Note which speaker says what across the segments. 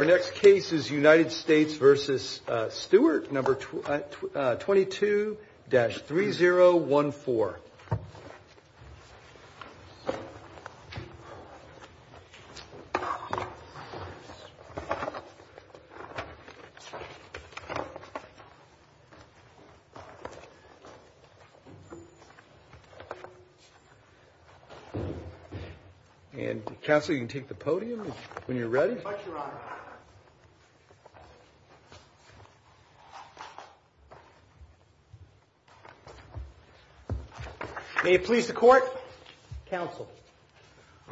Speaker 1: Our next case is United States v. Uh, Stewart, number 22-3014. Uh, uh, and, Counsel, you can take the podium when you're ready.
Speaker 2: May it please the Court, Counsel.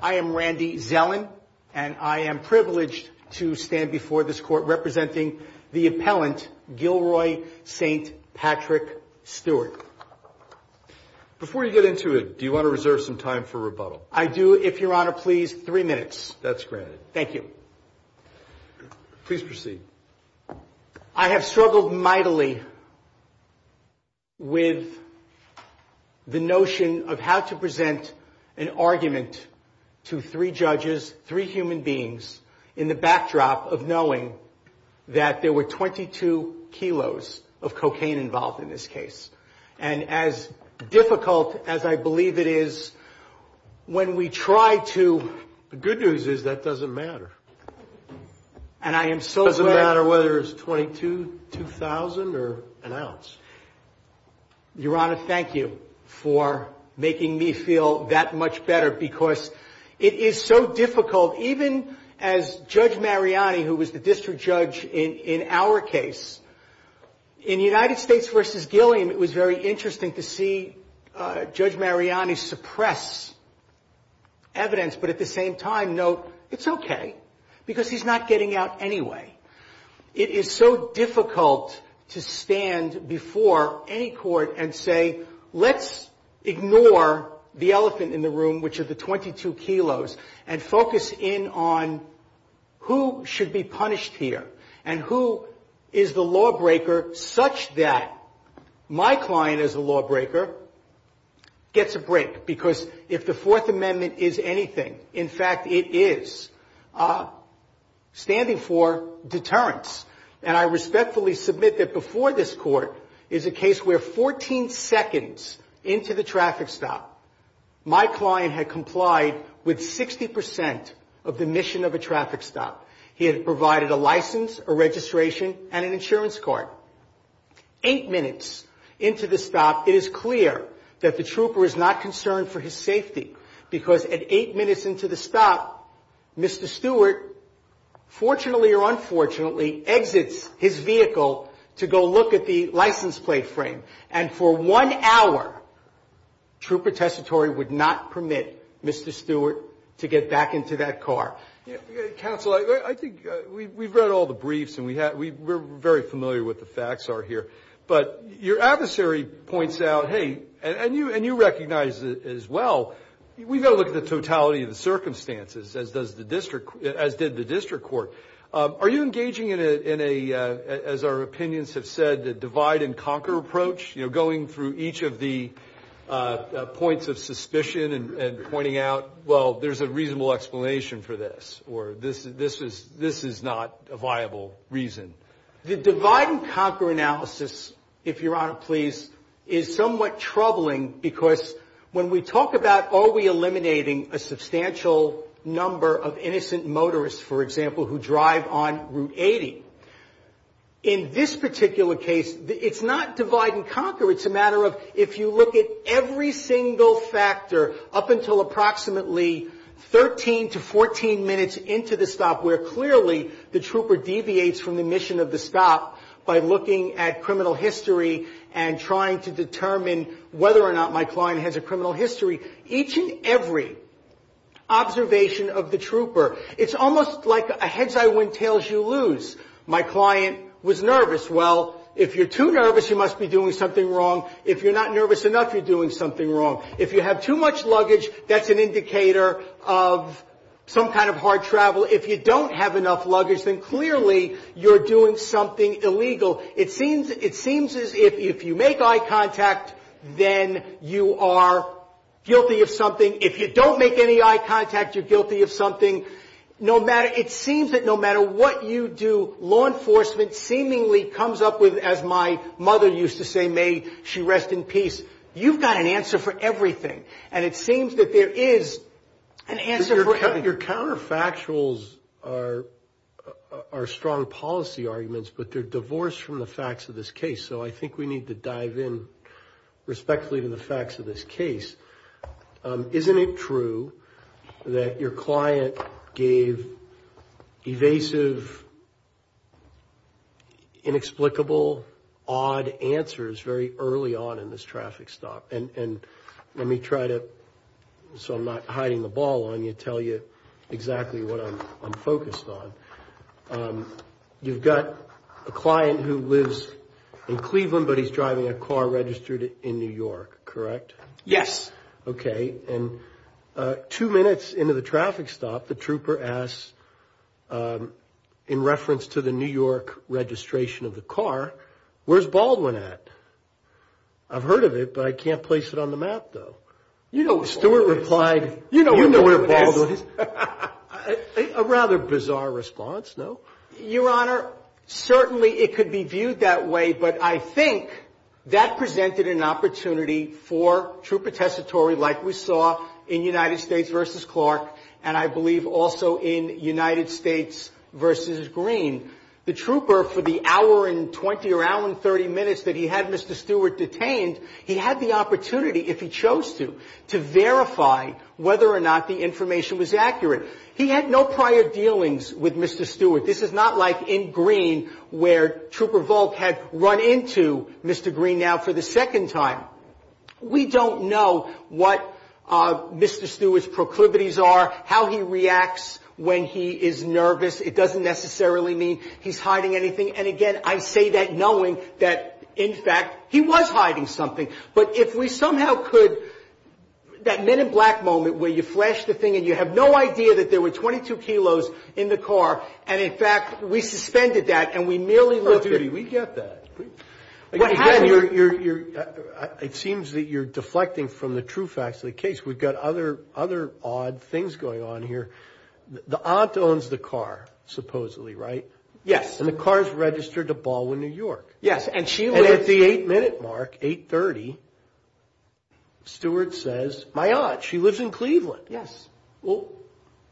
Speaker 2: I am Randy Zellin, and I am privileged to stand before this Court representing the appellant, Gilroy St. Patrick Stewart.
Speaker 1: Before you get into it, do you want to reserve some time for rebuttal?
Speaker 2: I do, if Your Honor, please, three minutes.
Speaker 1: That's granted.
Speaker 2: Thank you.
Speaker 1: Please proceed.
Speaker 2: I have struggled mightily with the notion of how to present an argument to three judges, three human beings, in the backdrop of knowing that there were 22 kilos of cocaine involved in this case. And as difficult as I believe it is, when we try to...
Speaker 3: The good news is that doesn't matter.
Speaker 2: And I am so glad...
Speaker 3: It doesn't matter whether it's 22, 2,000, or an ounce.
Speaker 2: Your Honor, thank you for making me feel that much better, because it is so difficult, even as Judge Mariani, who was the district judge in our case, in United States v. Gilliam, it was very interesting to see uh, Judge Mariani suppress evidence, but at the same time note, it's okay, because he's not getting out anyway. It is so difficult to stand before any court and say, let's ignore the elephant in the room, which are the 22 kilos, and focus in on who should be punished here, and who is the lawbreaker such that my client as a lawbreaker gets a break. Because if the Fourth Amendment is anything, in fact, it is uh, standing for deterrence. And I respectfully submit that before this court is a case where 14 seconds into the traffic stop, my client had complied with 60% of the mission of a traffic stop. He had provided a license, a registration, and an insurance card. Eight minutes into the stop, it is clear that the trooper is not concerned for his safety, because at eight minutes into the stop, Mr. Stewart, fortunately or unfortunately, exits his vehicle to go look at the license plate frame. And for one hour, Trooper Tessitore would not permit Mr. Stewart to get back into that car.
Speaker 1: Counsel, I think uh, we've read all the briefs, and we're very familiar with the facts are here. But your adversary points out, hey, and you recognize as well, we've got to look at the totality of the circumstances, as does the district as did the district court. Um, are you engaging in uh, a, as our opinions have said, a divide-and-conquer approach, you know, going through each of the uh, uh, points of suspicion and pointing out, well, there's a reasonable explanation for this, or this is this is not a viable reason?
Speaker 2: The divide-and-conquer analysis, if Your Honor, please, is somewhat troubling, because when we talk about are we eliminating a substantial number of innocent motorists, for example, who drive on Route 80, in this particular case, it's not divide-and-conquer. It's a matter of if you look at every single factor up until approximately 13 to 14 minutes into the stop, where clearly the trooper deviates from the mission of the stop by looking at criminal history and trying to determine whether or not my client has a criminal history, each and every observation of the trooper, it's almost like a heads-I-win, tails-you-lose. My client was nervous. Well, if you're too nervous, you must be doing something wrong. If you're not nervous enough, you're doing something wrong. If you have too much luggage, that's an indicator of some kind of hard travel. If you don't have enough luggage, then clearly you're doing something illegal. It seems it seems as if if you make eye contact, then you are guilty of something. If you don't make any eye contact, you're guilty of something. no matter, it seems that no matter what you do, law enforcement seemingly comes up with, as my mother used to say, may she rest in peace, you've got an answer for everything. And it seems that there is an answer for everything.
Speaker 3: Your counterfactuals are are strong policy arguments, but they're divorced from the facts of this case. So I think we need to dive in respectfully to the facts of this case. Um, isn't it true that your client gave evasive, inexplicable, odd answers very early on in this traffic stop? And let me try to, so I'm not hiding the ball on you, tell you exactly what I'm focused on. Um, you've got a client who lives in Cleveland, but he's driving a car registered in New York, correct?
Speaker 2: Yes.
Speaker 3: Okay. And uh, two minutes into the traffic stop, the trooper asks, um, in reference to the New York registration of the car, where's Baldwin at? I've heard of it, but I can't place it on the map, though. You know where Stewart replied, you know where Baldwin is. A rather bizarre response, no?
Speaker 2: Your Honor, certainly it could be viewed that way, but I think that presented an opportunity for trooper Tessitore like we saw in United States v. Clark, and I believe also in United States v. Green. The trooper, for the hour and 20 or hour and 30 minutes that he had Mr. Stewart detained, he had the opportunity, if he chose to, to verify whether or not the information was accurate. He had no prior dealings with Mr. Stewart. This is not like in Green where Trooper Volk had run into Mr. Green now for the second time. We don't know what uh, Mr. Stewart's proclivities are, how he reacts when he is nervous. It doesn't necessarily mean he's hiding anything. And again, I say that knowing that, in fact, he was hiding something. But if we somehow could, that men in black moment where you flash the thing and you have no idea that there were 22 kilos in the car, and in fact, we suspended that and we merely oh, looked at it.
Speaker 1: We get that.
Speaker 3: Again, uh, it seems that you're deflecting from the true facts of the case. We've got other other odd things going on here. The aunt owns the car, supposedly, right?
Speaker 2: Yes.
Speaker 3: And the car is registered to Baldwin, New York.
Speaker 2: Yes. And she
Speaker 3: at the eight-minute mark, 8.30, Stewart says, my aunt, she lives in Cleveland.
Speaker 2: Yes.
Speaker 3: Well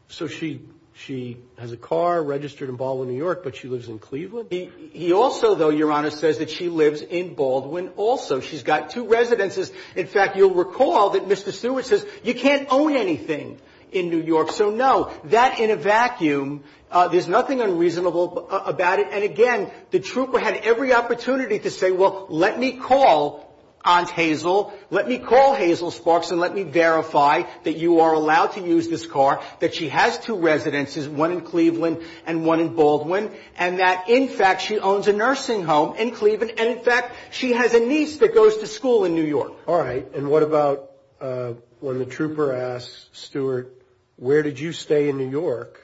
Speaker 3: so she she has a car registered in Baldwin, New York, but she lives in Cleveland?
Speaker 2: He also, though, Your Honor, says that she lives in Baldwin also. She's got two residences. In fact, you'll recall that Mr. Stewart says you can't own anything in New York. So, no, that in a vacuum, uh, there's nothing unreasonable uh, about it. And again, the trooper had every opportunity to say, well, let me call Aunt Hazel, let me call Hazel Sparks and let me verify that you are allowed to use this car, that she has two residences, one in Cleveland and one in Baldwin, and that, in fact, she owns a nursing home in Cleveland, and, in fact, she has a niece that goes to school in New York.
Speaker 3: All right. And what about uh, when the trooper asks Stewart, where did you stay in New York?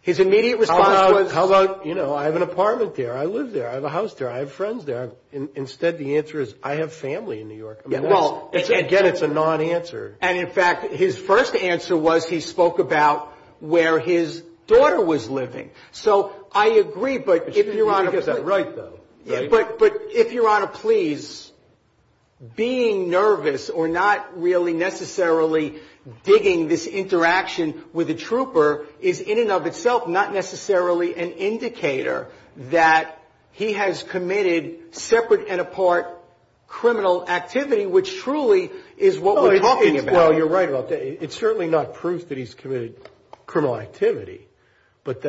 Speaker 2: His immediate response was?
Speaker 3: How about, you know, I have an apartment there. I live there. I have a house there. I have friends there. Instead, the answer is, I have family in New York. Well, again, it's a non-answer.
Speaker 2: And, in fact, his first answer was he spoke about where his daughter was living. So I agree, but if Your Honor.
Speaker 1: He gets that right, though.
Speaker 2: But but if Your Honor, please, being nervous or not really necessarily digging this interaction with a trooper is, in and of itself, not necessarily an indicator that he has committed separate and apart criminal activity, which truly is what we're talking about.
Speaker 3: Well, you're right about that. It's certainly not proof that he's committed criminal activity. But,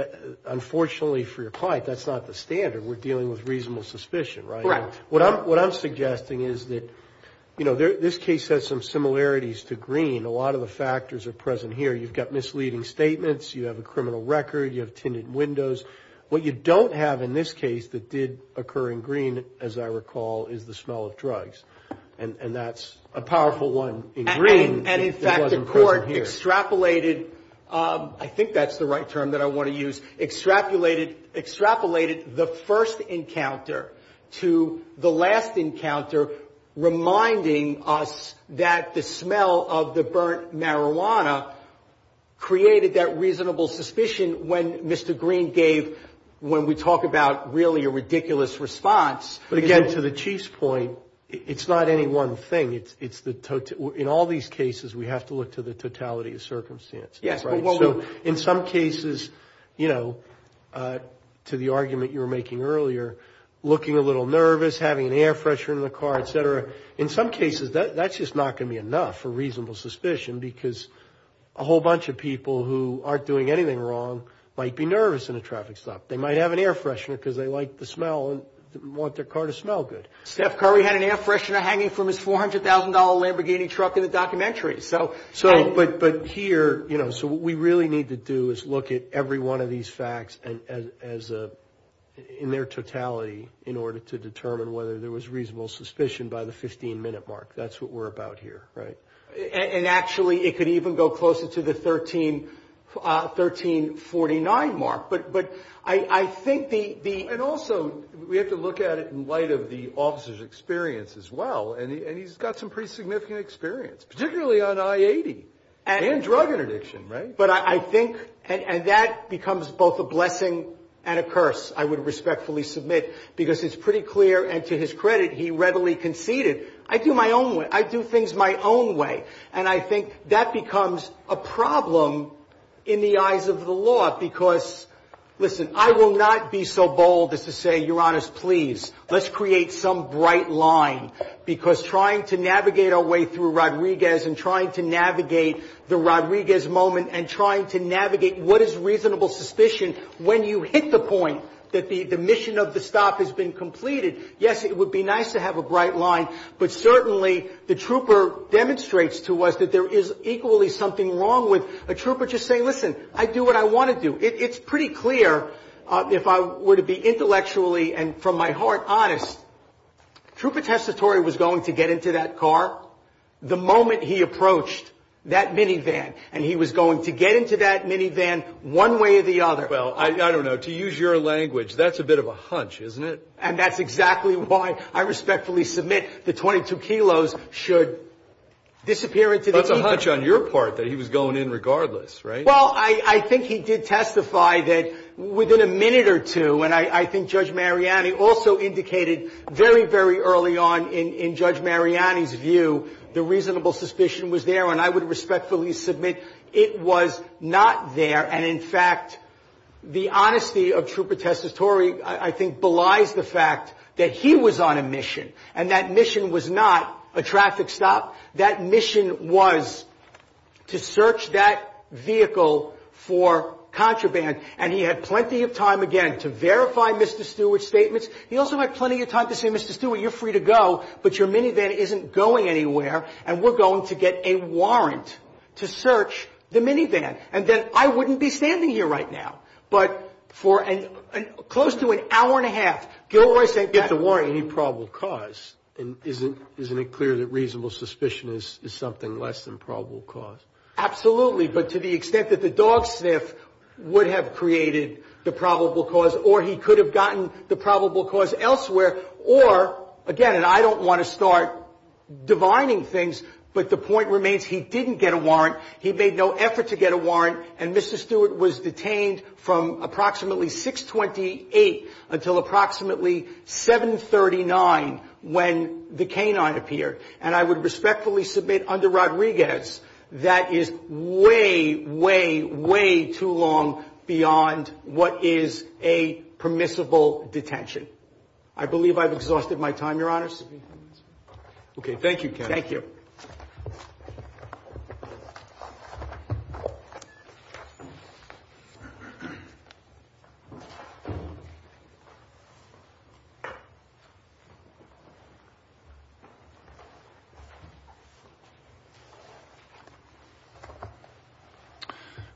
Speaker 3: unfortunately for your client, that's not the standard. We're dealing with reasonable suspicion, right?
Speaker 2: Correct.
Speaker 3: What I'm suggesting is that, you know, this case has some similarities to Green. A lot of the factors are present here. You've got misleading statements. You have a criminal record. You have tinted windows. What you don't have in this case that did occur in Green, as I recall, is the smell of drugs. And that's a powerful one in Green.
Speaker 2: And, in fact, the court extrapolated, um, I think that's the right term that I want to use, extrapolated the first encounter to the last encounter, reminding us that the smell of the burnt marijuana created that reasonable suspicion when Mr. Green gave, when we talk about really a ridiculous response.
Speaker 3: But again, to the Chief's point, it's not any one thing. It's it's the, total, in all these cases, we have to look to the totality of circumstances. Yes. So in some cases, you know, uh, to the argument you were making earlier, looking a little nervous, having an air freshener in the car, et cetera, in some cases that's just not going to be enough for reasonable suspicion because a whole bunch of people who aren't doing anything wrong might be nervous in a traffic stop. They might have an air freshener because they like the smell and want their car to smell good.
Speaker 2: Steph Curry had an air freshener hanging from his $400,000 Lamborghini truck in the documentary.
Speaker 3: So So but but here, you know, so what we really need to do is look at every one of these facts in their totality in order to determine whether there was reasonable suspicion by the 15-minute mark. That's what we're about here, right?
Speaker 2: And actually, it could even go closer to the 1349 uh, mark. But but I think the...
Speaker 1: And also, we have to look at it in light of the officer's experience as well. And he's got some pretty significant experience, particularly on I-80 and drug interdiction, right?
Speaker 2: But I think, and that becomes both a blessing and a curse, I would respectfully submit, because it's pretty clear, and to his credit, he readily conceded, I do my own way. I do things my own way. And I think that becomes a problem in the eyes of the law because, listen, I will not be so bold as to say, Your Honors, please, let's create some bright line. Because trying to navigate our way through Rodriguez and trying to navigate the Rodriguez moment and trying to navigate what is reasonable suspicion when you hit the point that the mission of the stop has been completed, yes, it would be nice to have a bright line, but certainly the trooper demonstrates to us that there is equally something wrong with a trooper just saying, listen, I do what I want to do. It's pretty clear, uh, if I were to be intellectually and from my heart honest, Trooper Tessitore was going to get into that car the moment he approached that minivan, and he was going to get into that minivan one way or the other.
Speaker 1: Well, I don't know. To use your language, that's a bit of a hunch, isn't it?
Speaker 2: And that's exactly why I respectfully submit the 22 kilos should disappear into the ether.
Speaker 1: That's a hunch on your part that he was going in regardless, right?
Speaker 2: Well, I think he did testify that within a minute or two, and I think Judge Mariani also indicated very, very early on in Judge Mariani's view, the reasonable suspicion was there, and I would respectfully submit it was not there. And, in fact, the honesty of Trooper Tessitore, I think, belies the fact that he was on a mission, and that mission was not a traffic stop. That mission was to search that vehicle for contraband, and he had plenty of time, again, to verify Mr. Stewart's statements. He also had plenty of time to say, Mr. Stewart, you're free to go, but your minivan isn't going anywhere, and we're going to get a warrant to search the minivan. And then I wouldn't be standing here right now. But for close to an hour and a half, Gilroy said that the warrant
Speaker 3: Any probable cause, and isn't it clear that reasonable suspicion is something less than probable cause?
Speaker 2: Absolutely, but to the extent that the dog sniff would have created the probable cause, or he could have gotten the probable cause elsewhere, or, again, and I don't want to start divining things, but the point remains he didn't get a warrant. He made no effort to get a warrant, and Mr. Stewart was detained from approximately 628 until approximately 739 when the canine appeared. And I would respectfully submit under Rodriguez that is way, way, way too long beyond what is a permissible detention. I believe I've exhausted my time, Your Honors.
Speaker 1: Okay, thank you, Ken.
Speaker 2: Thank you.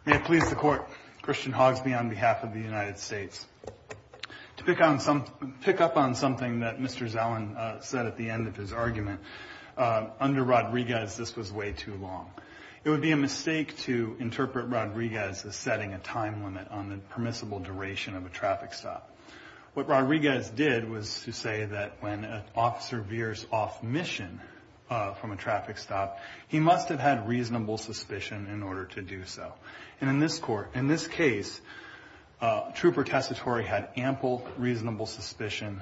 Speaker 4: May it please the Court. Christian Hogsby on behalf of the United States. To pick up on something that Mr. Zellin uh, said at the end of his argument, uh, under Rodriguez this was way too long. It would be a mistake to interpret Rodriguez as setting a time limit on the permissible duration of a traffic stop. What Rodriguez did was to say that when an officer veers off mission Uh, from a traffic stop, he must have had reasonable suspicion in order to do so. And in this court in this case, uh, Trooper Tessitore had ample reasonable suspicion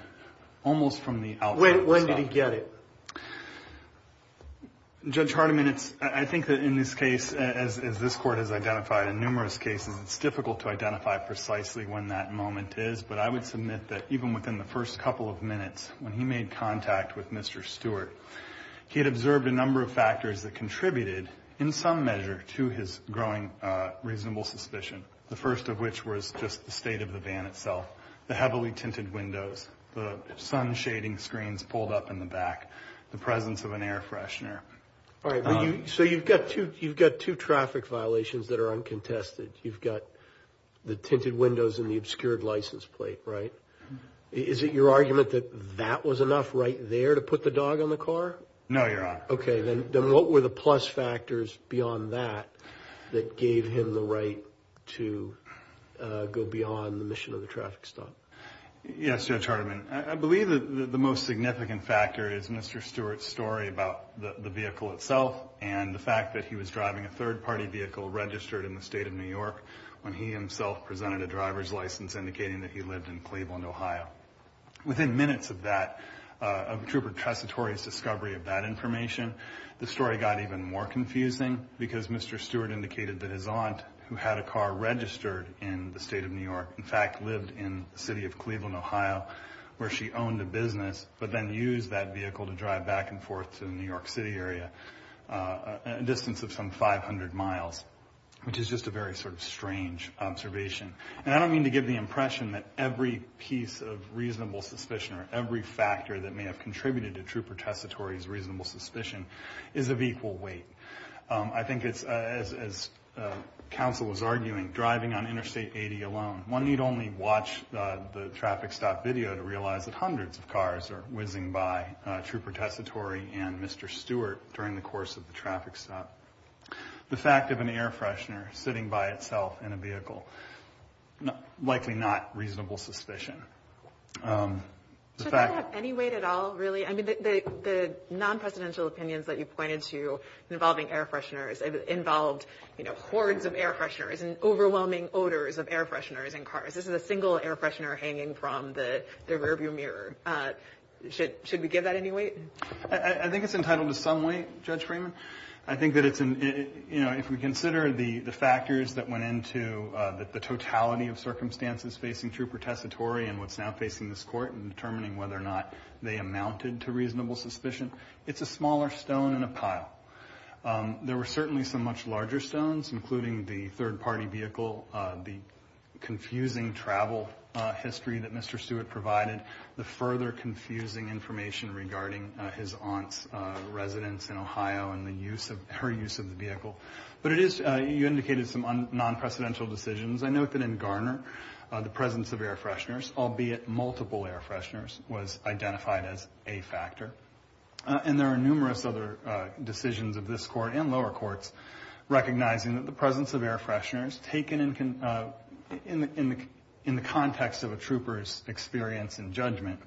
Speaker 4: almost from the outset.
Speaker 3: When did he get it?
Speaker 4: Judge Hardiman, it's, I think that in this case, as this Court has identified in numerous cases, it's difficult to identify precisely when that moment is. But I would submit that even within the first couple of minutes, when he made contact with Mr. Stewart, he had observed a number of factors that contributed in some measure to his growing uh, reasonable suspicion, the first of which was just the state of the van itself, the heavily tinted windows, the sun shading screens pulled up in the back, the presence of an air freshener.
Speaker 3: All right. Um, so you've got two traffic violations that are uncontested. You've got the tinted windows and the obscured license plate, right? Mm-hmm. Is it your argument that that was enough right there to put the dog on the car?
Speaker 4: No, Your Honor.
Speaker 3: Okay. Then what were the plus factors beyond that that gave him the right to uh, go beyond the mission of the traffic stop?
Speaker 4: Yes, Judge Hardiman. I believe that the most significant factor is Mr. Stewart's story about the vehicle itself and the fact that he was driving a third-party vehicle registered in the state of New York when he himself presented a driver's license indicating that he lived in Cleveland, Ohio. Within minutes of that, Uh, of Trooper Tessitore's discovery of that information, the story got even more confusing because Mr. Stewart indicated that his aunt, who had a car registered in the state of New York, in fact lived in the city of Cleveland, Ohio, where she owned a business, but then used that vehicle to drive back and forth to the New York City area, uh, a distance of some 500 miles, which is just a very sort of strange observation. And I don't mean to give the impression that every piece of reasonable suspicion or every factor that may have contributed to Trooper Tessitore's reasonable suspicion is of equal weight. Um, I think it's, uh, as uh, counsel was arguing, driving on Interstate 80 alone. One need only watch uh, the traffic stop video to realize that hundreds of cars are whizzing by Trooper Tessitore and Mr. Stewart during the course of the traffic stop. The fact of an air freshener sitting by itself in a vehicle, likely not reasonable suspicion.
Speaker 5: Um, should that have any weight at all, really? I mean, the non-precedential opinions that you pointed to involving air fresheners involved you know, hordes of air fresheners and overwhelming odors of air fresheners in cars. This is a single air freshener hanging from the rearview mirror. Uh, should we give that any weight?
Speaker 4: I think it's entitled to some weight, Judge Freeman. I think that it's, an, you know, if we consider the factors that went into uh, the totality of circumstances facing Trooper Tessitore and what's now facing this court in determining whether or not they amounted to reasonable suspicion, it's a smaller stone in a pile. Um, there were certainly some much larger stones, including the third-party vehicle, uh, the confusing travel Uh, history that Mr. Stewart provided, the further confusing information regarding uh, his aunt's uh, residence in Ohio and the use of her use of the vehicle. But it is, you indicated some non-precedential decisions. I note that in Garner, the presence of air fresheners, albeit multiple air fresheners, was identified as a factor. And there are numerous other decisions of this court and lower courts recognizing that the presence of air fresheners taken in the context of a trooper's experience and judgment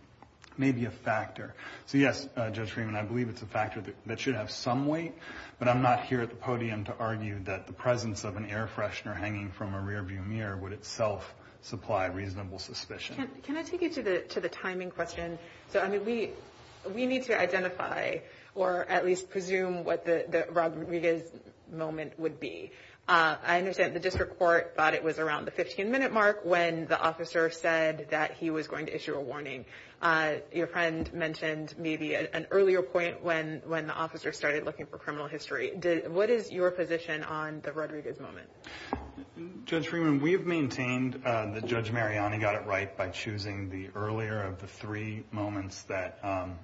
Speaker 4: may be a factor. So, yes, uh, Judge Freeman, I believe it's a factor that should have some weight, but I'm not here at the podium to argue that the presence of an air freshener hanging from a rearview mirror would itself supply reasonable suspicion.
Speaker 5: Can I take you to the timing question? So, I mean, we need to identify or at least presume what the Rodriguez moment would be. Uh, I understand the district court thought it was around the 15-minute mark when the officer said that he was going to issue a warning. Uh, your friend mentioned maybe an earlier point when the officer started looking for criminal history. What is your position on the Rodriguez moment?
Speaker 4: Judge Freeman, we have maintained uh, that Judge Mariani got it right by choosing the earlier of the three moments that um,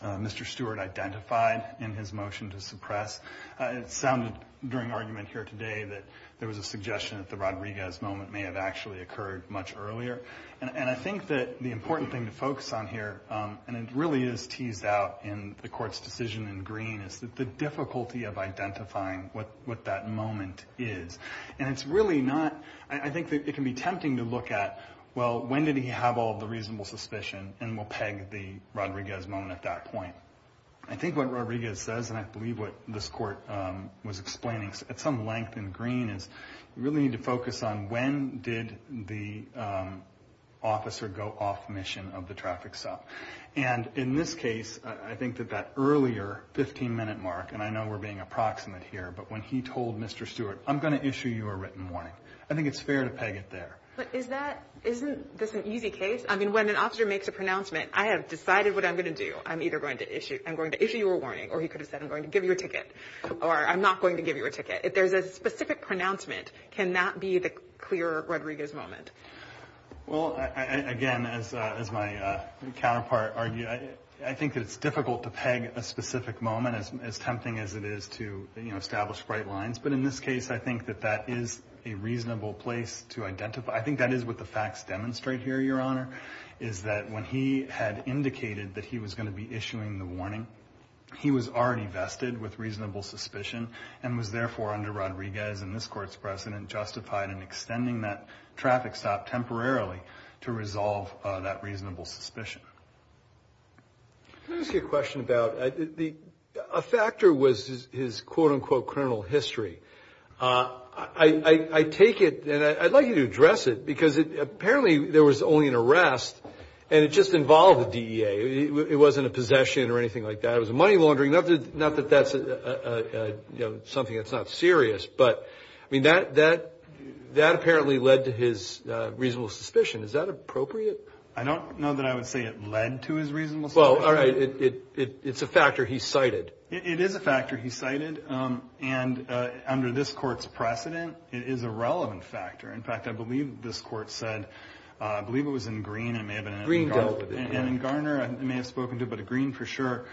Speaker 4: Uh, Mr. Stewart identified in his motion to suppress. Uh, it sounded during argument here today that there was a suggestion that the Rodriguez moment may have actually occurred much earlier. And I think that the important thing to focus on here, um, and it really is teased out in the court's decision in Green, is that the difficulty of identifying what that moment is. And it's really not – I think that it can be tempting to look at, well, when did he have all of the reasonable suspicion, and we'll peg the Rodriguez moment at that point. I think what Rodriguez says, and I believe what this court um, was explaining at some length in Green, is you really need to focus on when did the um, officer go off mission of the traffic stop. And in this case, I think that that earlier 15-minute mark, and I know we're being approximate here, but when he told Mr. Stewart, I'm going to issue you a written warning, I think it's fair to peg it there.
Speaker 5: But isn't this an easy case? I mean, when an officer makes a pronouncement, I have decided what I'm going to do. I'm either going to issue you a warning, or he could have said I'm going to give you a ticket, or I'm not going to give you a ticket. If there's a specific pronouncement, can that be the clear Rodriguez moment?
Speaker 4: Well, again, as uh, my uh, counterpart argued, I think that it's difficult to peg a specific moment, as tempting as it is to establish bright lines. But in this case, I think that that is a reasonable place to identify. I think that is what the facts demonstrate here, Your Honor, is that when he had indicated that he was going to be issuing the warning, he was already vested with reasonable suspicion and was therefore under Rodriguez and this court's precedent justified in extending that traffic stop temporarily to resolve uh, that reasonable suspicion.
Speaker 1: Can I ask you a question about uh, a factor was his quote-unquote criminal history. Uh, I I I take it, and I'd like you to address it, because it apparently there was only an arrest, and it just involved the DEA. It wasn't a possession or anything like that. It was money laundering. Not that that's something that's not serious, but I mean, that that that apparently led to his uh, reasonable suspicion. Is that appropriate?
Speaker 4: I don't know that I would say it led to his reasonable suspicion.
Speaker 1: Well, all right, it's a factor he cited.
Speaker 4: It is a factor he cited, um, and uh, under this court's precedent, it is a relevant factor. In fact, I believe this court said, uh, I believe it was in Green, and it may have been in Garner, and in Garner I may have spoken to, it, but in Green for sure,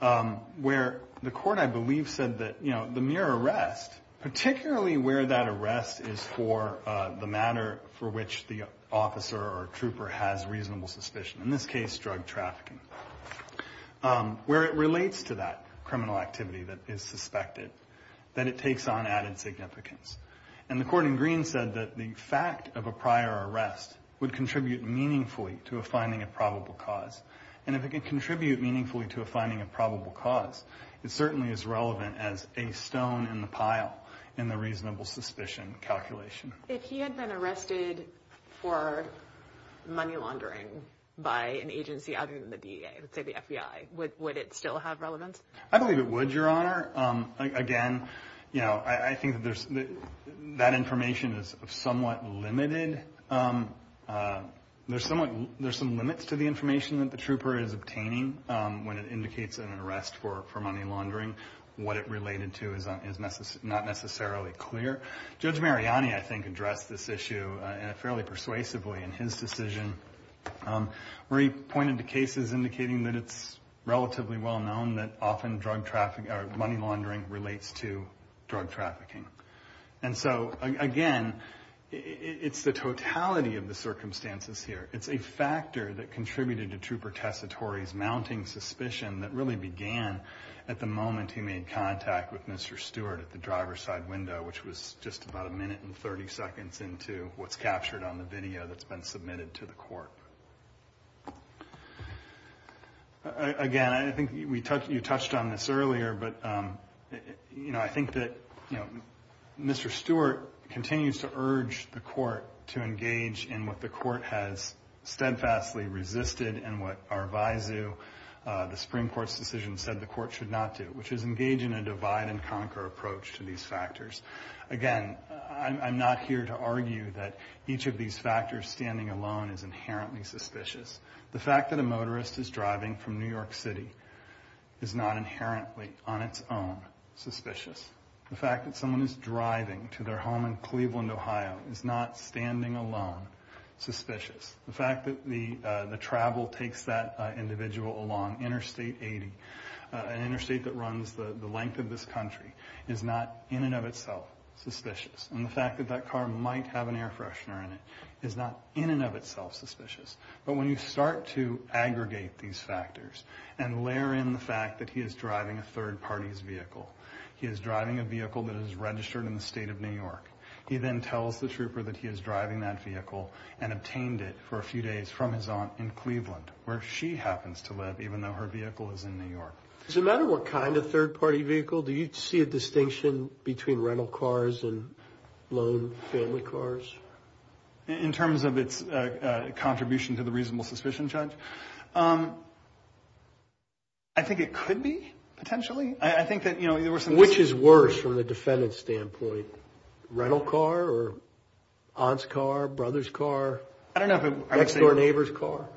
Speaker 4: um, where the court, I believe, said that you know, the mere arrest, particularly where that arrest is for uh, the matter for which the officer or trooper has reasonable suspicion, in this case drug trafficking, um, where it relates to that criminal activity that is suspected, that it takes on added significance. And the court in Green said that the fact of a prior arrest would contribute meaningfully to a finding of probable cause. And if it can contribute meaningfully to a finding of probable cause, it certainly is relevant as a stone in the pile in the reasonable suspicion calculation.
Speaker 5: If he had been arrested for money laundering by an agency other than the DEA, let's say the FBI, would it still have relevance?
Speaker 4: I believe it would, Your Honor. Um, again, you know, I think that that information is somewhat limited. Um, uh, there's some limits to the information that the trooper is obtaining um, when it indicates an arrest for money laundering. What it related to is uh, not necessarily clear. Judge Mariani, I think, addressed this issue uh, uh, fairly persuasively in his decision, um, where he pointed to cases indicating that it's relatively well known that often drug trafficking or money laundering relates to drug trafficking. And so, again, it's the totality of the circumstances here. It's a factor that contributed to Trooper Tessitore's mounting suspicion that really began at the moment he made contact with Mr. Stewart at the driver's side window, which was just about a minute and 30 seconds into what's captured on the video that's been submitted to the court. Again, I think you touched on this earlier, but um, know I think that you know Mr. Stewart continues to urge the court to engage in what the court has steadfastly resisted and what Arvizu, uh the Supreme Court's decision, said the court should not do, which is engage in a divide-and-conquer approach to these factors. Again, I'm not here to argue that each of these factors standing alone is inherently suspicious. The fact that a motorist is driving from New York City is not inherently, on its own, suspicious. The fact that someone is driving to their home in Cleveland, Ohio, is not standing alone suspicious. The fact that the uh, travel takes that uh, individual along Interstate 80, uh, an interstate that runs the length of this country, is not in and of itself suspicious. And the fact that that car might have an air freshener in it is not in and of itself suspicious. But when you start to aggregate these factors and layer in the fact that he is driving a third party's vehicle, he is driving a vehicle that is registered in the state of New York, He then tells the trooper that he is driving that vehicle and obtained it for a few days from his aunt in Cleveland, where she happens to live, even though her vehicle is in New York.
Speaker 3: Does it matter what kind of third-party vehicle? Do you see a distinction between rental cars and loan family cars?
Speaker 4: In terms of its uh, uh, contribution to the reasonable suspicion, Judge? Um, I think it could be, potentially. I think that, you know, there were some...
Speaker 3: Which is worse from the defendant's standpoint? Rental car or aunt's car, brother's car, I don't know if it... next-door neighbor's car?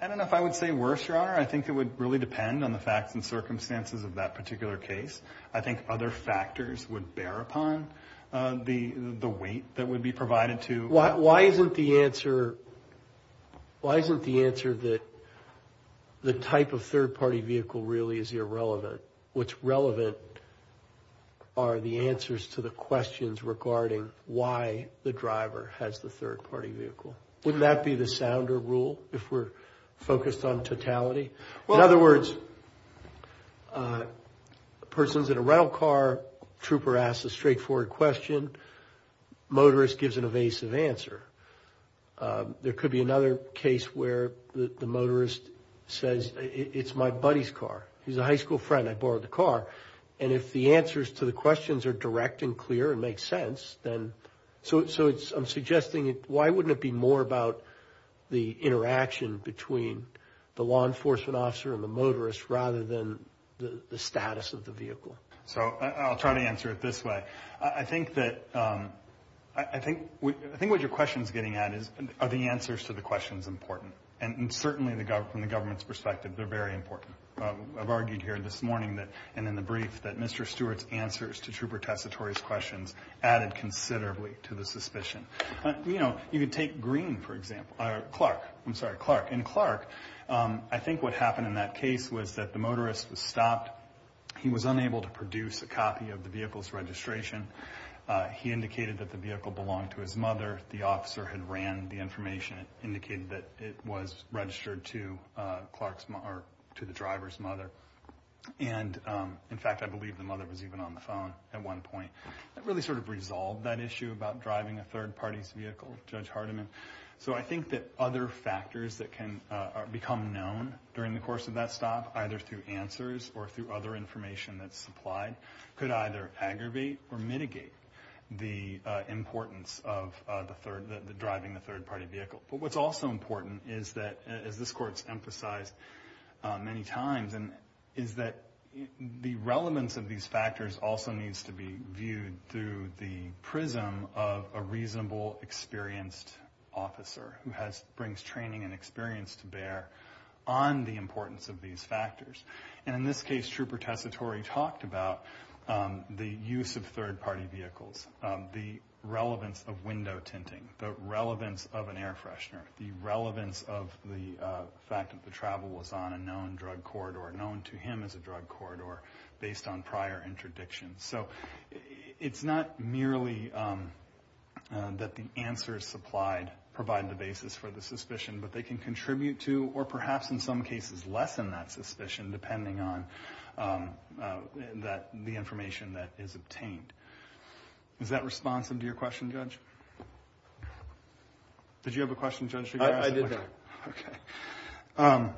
Speaker 4: I don't know if I would say worse, Your Honor. I think it would really depend on the facts and circumstances of that particular case. I think other factors would bear upon uh, the the weight that would be provided to...
Speaker 3: Why why isn't the answer why isn't the answer that the type of third-party vehicle really is irrelevant? What's relevant are the answers to the questions regarding why the driver has the third-party vehicle. Wouldn't that be the sounder rule if we're focused on totality? In other words, a person's in a rental car, trooper asks a straightforward question, motorist gives an evasive answer. Um, there could be another case where the motorist says, it's my buddy's car. He's a high school friend. I borrowed the car. And if the answers to the questions are direct and clear and make sense, then... So I'm suggesting, it why wouldn't it be more about the interaction between the law enforcement officer and the motorist rather than the status of the vehicle?
Speaker 4: So I'll try to answer it this way. I think that um, – I think I think what your question is getting at is, are the answers to the questions important? And certainly from the government's perspective, they're very important. Uh, I've argued here this morning that and in the brief that Mr. Stewart's answers to Trooper Tessitore's questions added considerably to the suspicion. Uh, you know, you could take Green, for example. or Clark. I'm sorry, Clark. In Clark, um, I think what happened in that case was that the motorist was stopped. He was unable to produce a copy of the vehicle's registration. Uh, he indicated that the vehicle belonged to his mother. The officer had ran the information. It indicated that it was registered to uh Clark's or to the driver's mother. And, um, in fact, I believe the mother was even on the phone at one point. That really sort of resolved that issue about driving a third party's vehicle, Judge Hardiman. So I think that other factors that can uh, become known during the course of that stop, either through answers or through other information that's supplied, could either aggravate or mitigate the uh, importance of uh, driving the third party vehicle. But what's also important is that, uh, as this Court's emphasized many times, is that the relevance of these factors also needs to be viewed through the prism of a reasonable, experienced officer who brings training and experience to bear on the importance of these factors. And in this case, Trooper Tessitore talked about Um, the use of third party vehicles, um, the relevance of window tinting, the relevance of an air freshener, the relevance of the uh, fact that the travel was on a known drug corridor, known to him as a drug corridor, based on prior interdictions. So it's not merely um, uh, that the answers supplied provide the basis for the suspicion, but they can contribute to, or perhaps in some cases lessen that suspicion, depending on Um, uh, the information that is obtained. Is that responsive to your question, Judge? Did you have a question, Judge?
Speaker 3: I did not.
Speaker 4: Okay. Um,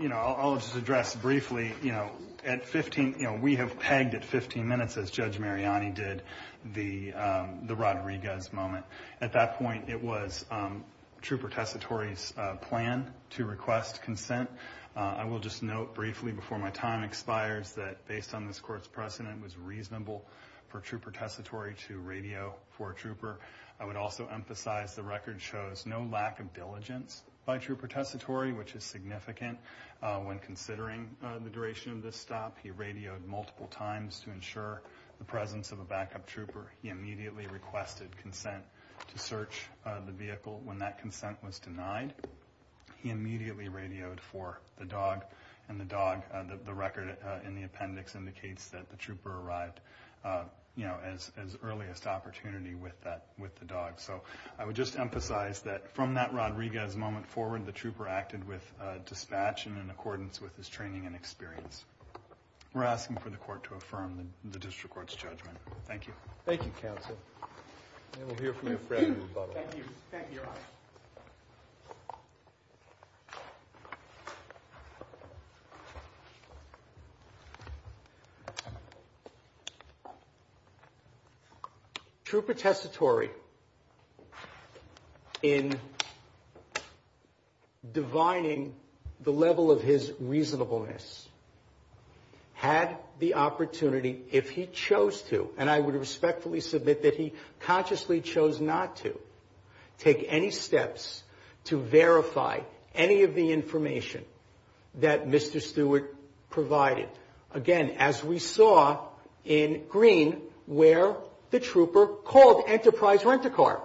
Speaker 4: you know, I'll just address briefly, you know, at 15, you know, we have pegged at 15 minutes, as Judge Mariani did, the um the Rodriguez moment. At that point, it was um, Trooper Tessitore's uh, plan to request consent. Uh, I will just note briefly before my time expires that, based on this Court's precedent, it was reasonable for Trooper Tessitore to radio for a trooper. I would also emphasize the record shows no lack of diligence by Trooper Tessitore, which is significant uh, when considering uh, the duration of this stop. He radioed multiple times to ensure the presence of a backup trooper. He immediately requested consent to search the vehicle. When that consent was denied, he immediately radioed for the dog. And the dog, uh, the record uh, in the appendix indicates that the trooper arrived, uh, you know, as earliest opportunity with the dog. So I would just emphasize that from that Rodriguez moment forward, the trooper acted with dispatch and in accordance with his training and experience. We're asking for the court to affirm the district court's judgment. Thank you.
Speaker 1: Thank you, counsel. And we'll hear from your friend in rebuttal.
Speaker 2: Thank you. Thank you, Your Honor. Trooper Tessitore, in divining the level of his reasonableness, had the opportunity, if he chose to, and I would respectfully submit that he consciously chose not to, take any steps to verify any of the information that Mr. Stewart provided. Again, as we saw in Green, where the trooper called Enterprise Rent-A-Car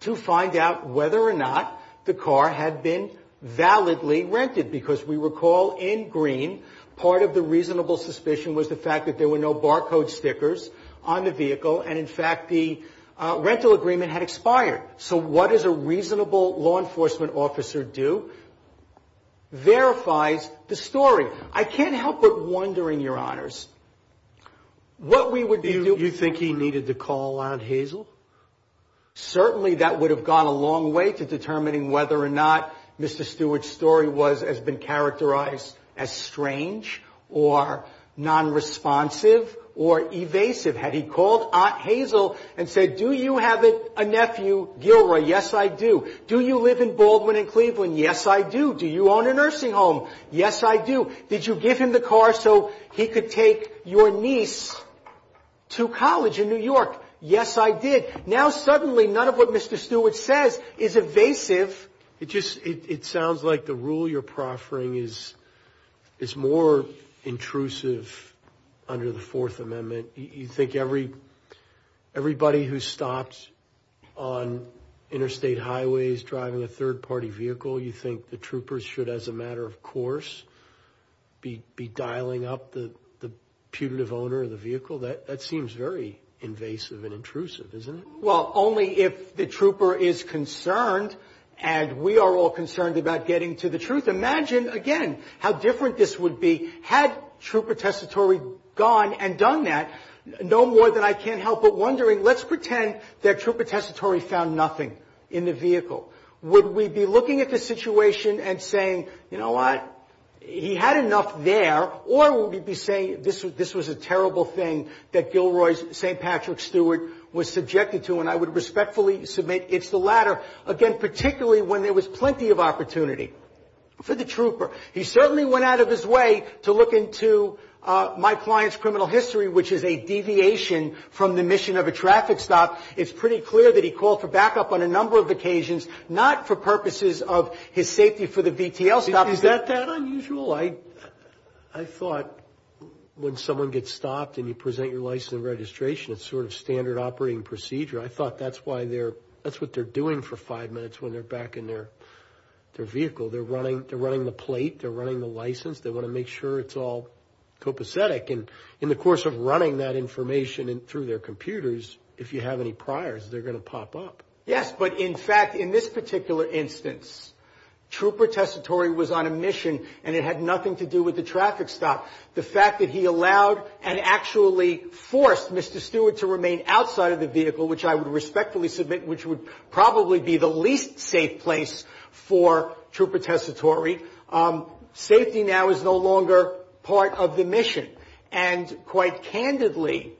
Speaker 2: to find out whether or not the car had been validly rented, because we recall in Green, part of the reasonable suspicion was the fact that there were no barcode stickers on the vehicle, and in fact the uh, rental agreement had expired. So what does a reasonable law enforcement officer do? Verifies the story. I can't help but wondering, Your Honors, what we would be doing.
Speaker 3: You think he needed to call Aunt Hazel?
Speaker 2: Certainly that would have gone a long way to determining whether or not Mr. Stewart's story was has been characterized as strange or non-responsive or evasive. Had he called Aunt Hazel and said, do you have a nephew, Gilroy? Yes, I do. Do you live in Baldwin and Cleveland? Yes, I do. Do you own a nursing home? Yes, I do. Did you give him the car so he could take your niece to college in New York? Yes, I did. Now suddenly none of what Mr. Stewart says is evasive.
Speaker 3: It just – it sounds like the rule you're proffering is is more intrusive under the Fourth Amendment. You think every everybody who stopped on interstate highways driving a third-party vehicle, you think the troopers should, as a matter of course, be be dialing up the putative owner of the vehicle? That seems very invasive and intrusive, isn't it?
Speaker 2: Well, only if the trooper is concerned, and we are all concerned about getting to the truth. Imagine, again, how different this would be had Trooper Tessitore gone and done that. No more than I can't help but wondering, let's pretend that Trooper Tessitore found nothing in the vehicle. Would we be looking at the situation and saying, you know what, he had enough there, or would we be saying this was a terrible thing that Gilroy's St. Patrick Stewart was subjected to, and I would respectfully submit it's the latter. Again, particularly when there was plenty of opportunity for the trooper. He certainly went out of his way to look into Uh, my client's criminal history, which is a deviation from the mission of a traffic stop. It's pretty clear that he called for backup on a number of occasions, not for purposes of his safety for the VTL stop.
Speaker 3: Is that that unusual? I, I thought when someone gets stopped and you present your license and registration, it's sort of standard operating procedure. I thought that's why they're – that's what they're doing for five minutes when they're back in their their vehicle. They're running they're running the plate. They're running the license. They want to make sure it's all copacetic. And in the course of running that information through their computers, if you have any priors, they're going to pop up.
Speaker 2: Yes, but in fact, in this particular instance, Trooper Tessitore was on a mission, and it had nothing to do with the traffic stop. The fact that he allowed and actually forced Mr. Stewart to remain outside of the vehicle, which I would respectfully submit, which would probably be the least safe place for Trooper Tessitore, um, safety now is no longer part of the mission. And quite candidly,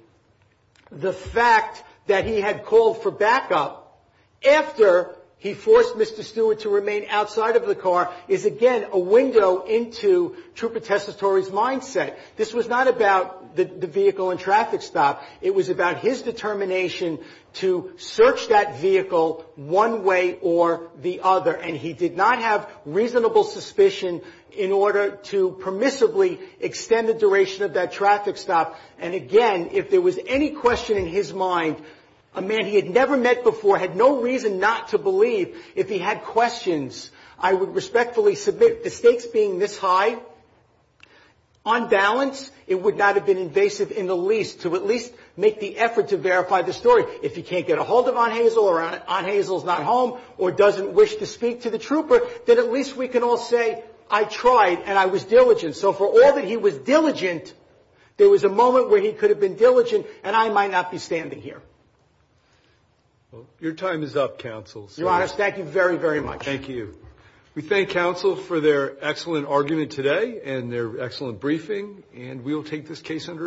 Speaker 2: the fact that he had called for backup after he forced Mr. Stewart to remain outside of the car is, again, a window into Trooper Tessitore's mindset. This was not about the vehicle and traffic stop. It was about his determination to search that vehicle one way or the other. And he did not have reasonable suspicion in order to permissibly extend the duration of that traffic stop. And again, if there was any question in his mind, a man he had never met before, had no reason not to believe, if he had questions, I would respectfully submit the stakes being this high, on balance, it would not have been invasive in the least to at least make the effort to verify the story. If he can't get a hold of Aunt Hazel or Aunt Hazel's not home or doesn't wish to speak to the trooper, then at least we can all say, I tried and I was diligent. So for all that he was diligent There was a moment where he could have been diligent, and I might not be standing here.
Speaker 1: Your time is up, counsel.
Speaker 2: Your Honor, thank you very, very much.
Speaker 1: Thank you. We thank counsel for their excellent argument today and their excellent briefing, and we will take this case under